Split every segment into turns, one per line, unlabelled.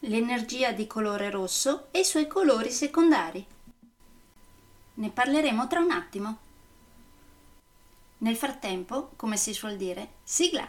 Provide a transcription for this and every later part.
l'energia di colore rosso e i suoi colori secondari. Ne parleremo tra un attimo. Nel frattempo, come si suol dire, sigla!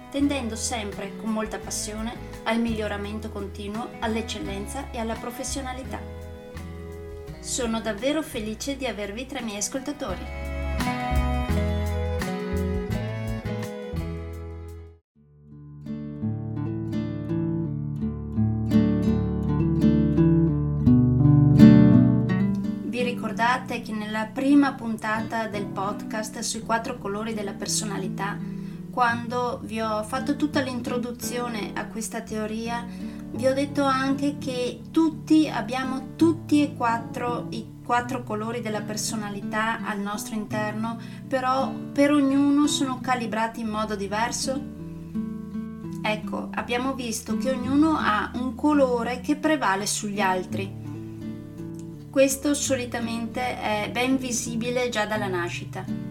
tendendo sempre con molta passione al miglioramento continuo, all'eccellenza e alla professionalità. Sono davvero felice di avervi tra i miei ascoltatori. ricordate che nella prima puntata del podcast sui quattro colori della personalità, quando vi ho fatto tutta l'introduzione a questa teoria, vi ho detto anche che tutti abbiamo tutti e quattro i quattro colori della personalità al nostro interno, però per ognuno sono calibrati in modo diverso? Ecco, abbiamo visto che ognuno ha un colore che prevale sugli altri questo solitamente è ben visibile già dalla nascita.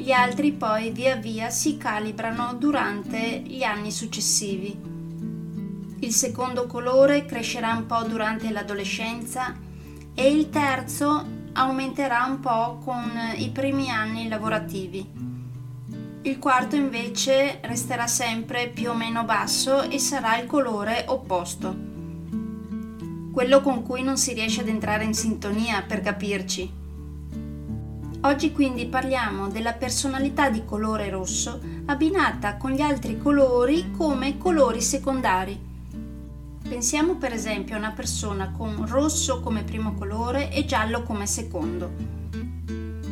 Gli altri poi via via si calibrano durante gli anni successivi. Il secondo colore crescerà un po' durante l'adolescenza e il terzo aumenterà un po' con i primi anni lavorativi. Il quarto invece resterà sempre più o meno basso e sarà il colore opposto quello con cui non si riesce ad entrare in sintonia per capirci. Oggi quindi parliamo della personalità di colore rosso abbinata con gli altri colori come colori secondari. Pensiamo per esempio a una persona con rosso come primo colore e giallo come secondo.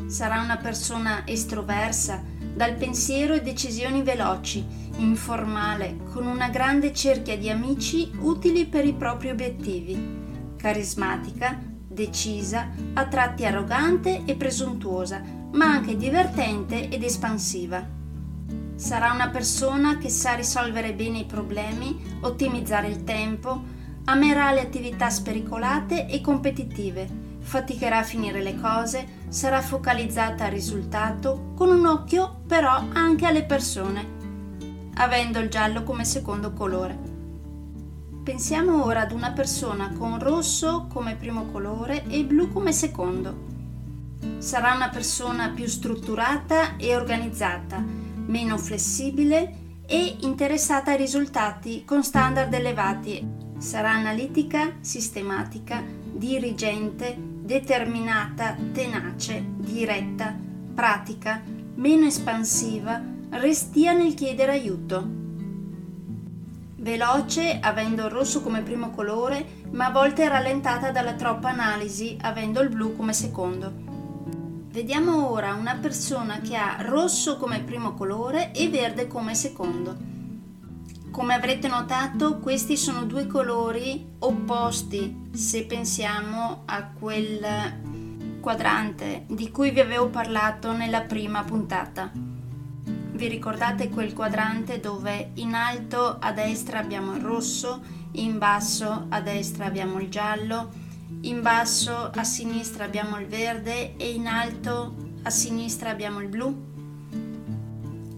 Sarà una persona estroversa, dal pensiero e decisioni veloci, informale, con una grande cerchia di amici utili per i propri obiettivi. Carismatica, decisa, a tratti arrogante e presuntuosa, ma anche divertente ed espansiva. Sarà una persona che sa risolvere bene i problemi, ottimizzare il tempo, amerà le attività spericolate e competitive, faticherà a finire le cose, sarà focalizzata al risultato, con un occhio però anche alle persone avendo il giallo come secondo colore. Pensiamo ora ad una persona con rosso come primo colore e blu come secondo. Sarà una persona più strutturata e organizzata, meno flessibile e interessata ai risultati con standard elevati. Sarà analitica, sistematica, dirigente, determinata, tenace, diretta, pratica, meno espansiva, restia nel chiedere aiuto. Veloce, avendo il rosso come primo colore, ma a volte rallentata dalla troppa analisi, avendo il blu come secondo. Vediamo ora una persona che ha rosso come primo colore e verde come secondo. Come avrete notato, questi sono due colori opposti se pensiamo a quel quadrante di cui vi avevo parlato nella prima puntata. Vi ricordate quel quadrante dove in alto a destra abbiamo il rosso, in basso a destra abbiamo il giallo, in basso a sinistra abbiamo il verde e in alto a sinistra abbiamo il blu?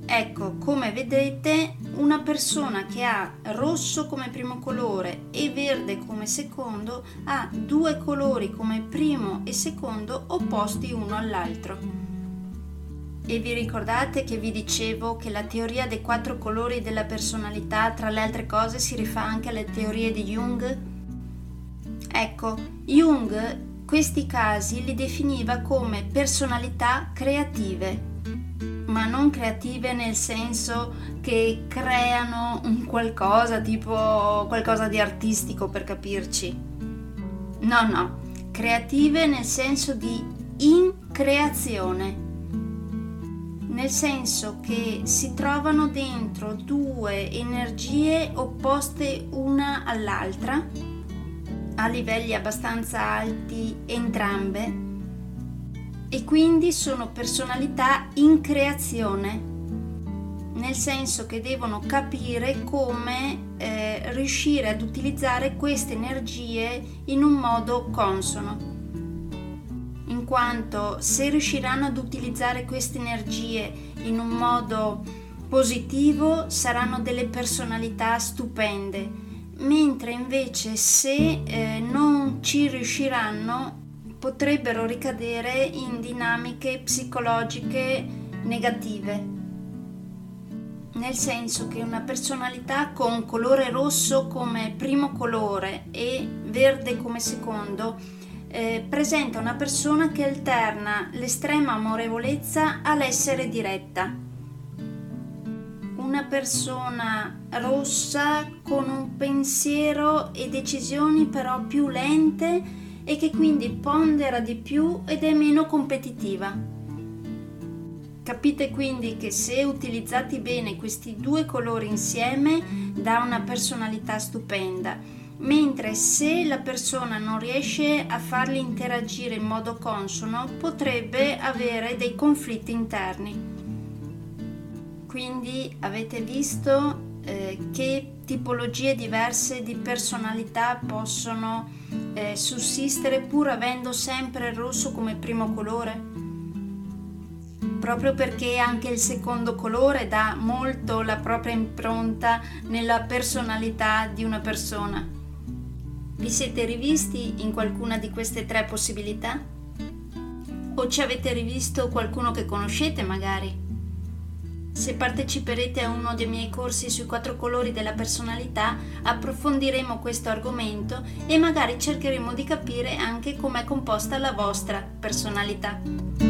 Ecco, come vedete, una persona che ha rosso come primo colore e verde come secondo ha due colori come primo e secondo opposti uno all'altro. E vi ricordate che vi dicevo che la teoria dei quattro colori della personalità, tra le altre cose, si rifà anche alle teorie di Jung? Ecco, Jung questi casi li definiva come personalità creative ma non creative nel senso che creano un qualcosa, tipo qualcosa di artistico per capirci. No, no, creative nel senso di increazione. Nel senso che si trovano dentro due energie opposte una all'altra, a livelli abbastanza alti entrambe, e quindi sono personalità in creazione, nel senso che devono capire come eh, riuscire ad utilizzare queste energie in un modo consono. Quanto se riusciranno ad utilizzare queste energie in un modo positivo saranno delle personalità stupende, mentre invece se eh, non ci riusciranno potrebbero ricadere in dinamiche psicologiche negative. Nel senso che una personalità con colore rosso come primo colore e verde come secondo eh, presenta una persona che alterna l'estrema amorevolezza all'essere diretta. Una persona rossa con un pensiero e decisioni però più lente e che quindi pondera di più ed è meno competitiva. Capite quindi che se utilizzati bene questi due colori insieme dà una personalità stupenda, mentre se la persona non riesce a farli interagire in modo consono potrebbe avere dei conflitti interni. Quindi avete visto eh, che tipologie diverse di personalità possono eh, sussistere pur avendo sempre il rosso come primo colore? Proprio perché anche il secondo colore dà molto la propria impronta nella personalità di una persona. Vi siete rivisti in qualcuna di queste tre possibilità? O ci avete rivisto qualcuno che conoscete magari? Se parteciperete a uno dei miei corsi sui quattro colori della personalità, approfondiremo questo argomento e magari cercheremo di capire anche com'è composta la vostra personalità.